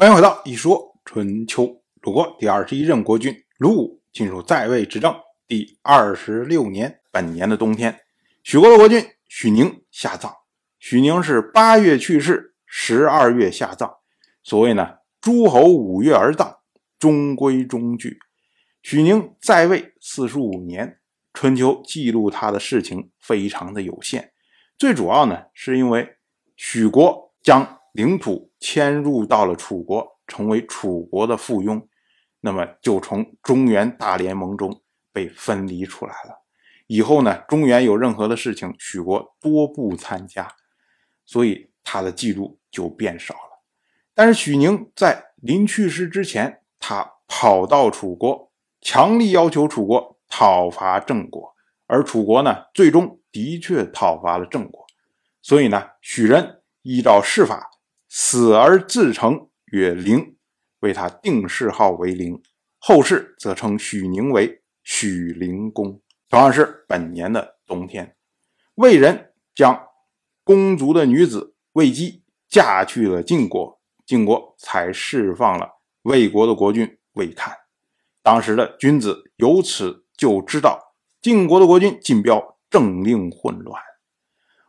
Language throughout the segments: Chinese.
欢迎回到《一说春秋》。鲁国第二十一任国君鲁武进入在位执政第二十六年，本年的冬天，许国的国君许宁下葬。许宁是八月去世，十二月下葬。所谓呢，诸侯五月而葬，中规中矩。许宁在位四十五年，春秋记录他的事情非常的有限。最主要呢，是因为许国将领土迁入到了楚国，成为楚国的附庸，那么就从中原大联盟中被分离出来了。以后呢，中原有任何的事情，许国多不参加，所以他的记录就变少了。但是许宁在临去世之前，他跑到楚国，强力要求楚国讨伐郑国，而楚国呢，最终。的确讨伐了郑国，所以呢，许人依照谥法，死而自成曰灵，为他定谥号为灵。后世则称许宁为许灵公。同样是本年的冬天，魏人将公族的女子魏姬嫁去了晋国，晋国才释放了魏国的国君魏侃。当时的君子由此就知道晋国的国君晋彪。政令混乱。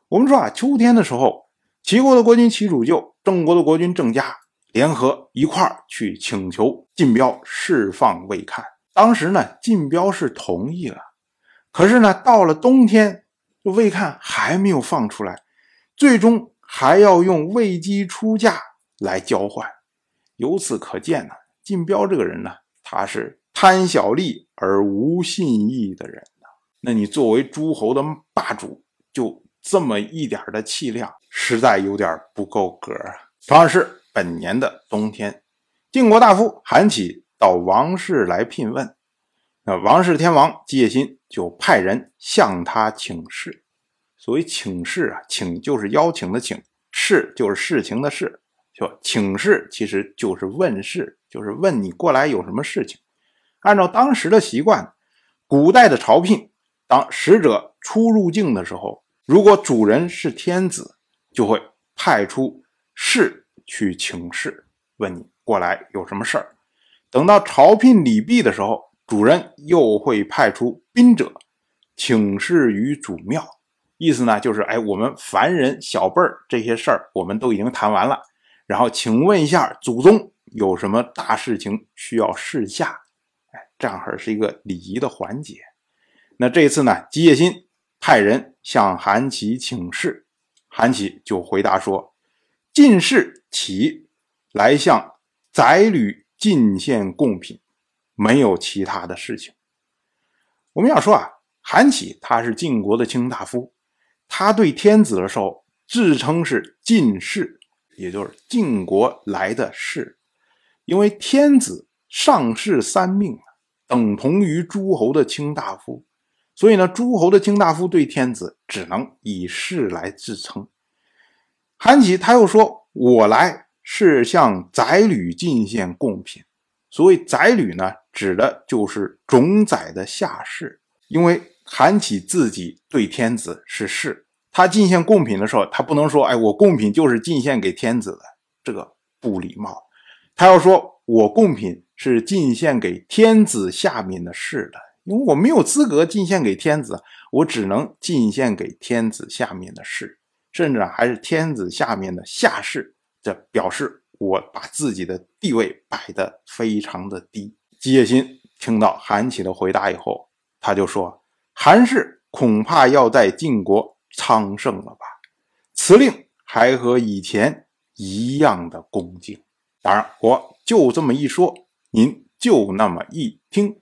我们说啊，秋天的时候，齐国的国君齐主就、郑国的国君郑家联合一块儿去请求晋彪释放魏看。当时呢，晋彪是同意了，可是呢，到了冬天，魏看还没有放出来，最终还要用魏姬出嫁来交换。由此可见呢，晋彪这个人呢，他是贪小利而无信义的人。那你作为诸侯的霸主，就这么一点的气量，实在有点不够格啊！同样是本年的冬天，晋国大夫韩起到王室来聘问，那王室天王姬辛就派人向他请示。所谓请示啊，请就是邀请的请，示就是事情的事，就请示其实就是问事，就是问你过来有什么事情。按照当时的习惯，古代的朝聘。当使者出入境的时候，如果主人是天子，就会派出士去请示，问你过来有什么事儿。等到朝聘礼毕的时候，主人又会派出宾者请示于主庙。意思呢，就是哎，我们凡人小辈儿这些事儿，我们都已经谈完了，然后请问一下祖宗有什么大事情需要示下？哎，这样儿是一个礼仪的环节。那这次呢？姬业新派人向韩琦请示，韩琦就回答说：“进士起来向宰吕进献贡品，没有其他的事情。”我们要说啊，韩琦他是晋国的卿大夫，他对天子的时候自称是晋士，也就是晋国来的士，因为天子上士三命，等同于诸侯的卿大夫。所以呢，诸侯的卿大夫对天子只能以士来自称。韩起他又说：“我来是向宰吕进献贡品。”所谓宰吕呢，指的就是种宰的下士。因为韩起自己对天子是士，他进献贡品的时候，他不能说：“哎，我贡品就是进献给天子的，这个不礼貌。”他要说：“我贡品是进献给天子下面的士的。”因为我没有资格进献给天子，我只能进献给天子下面的士，甚至还是天子下面的下士。这表示我把自己的地位摆得非常的低。姬业新听到韩起的回答以后，他就说：“韩氏恐怕要在晋国昌盛了吧？辞令还和以前一样的恭敬。当然，我就这么一说，您就那么一听。”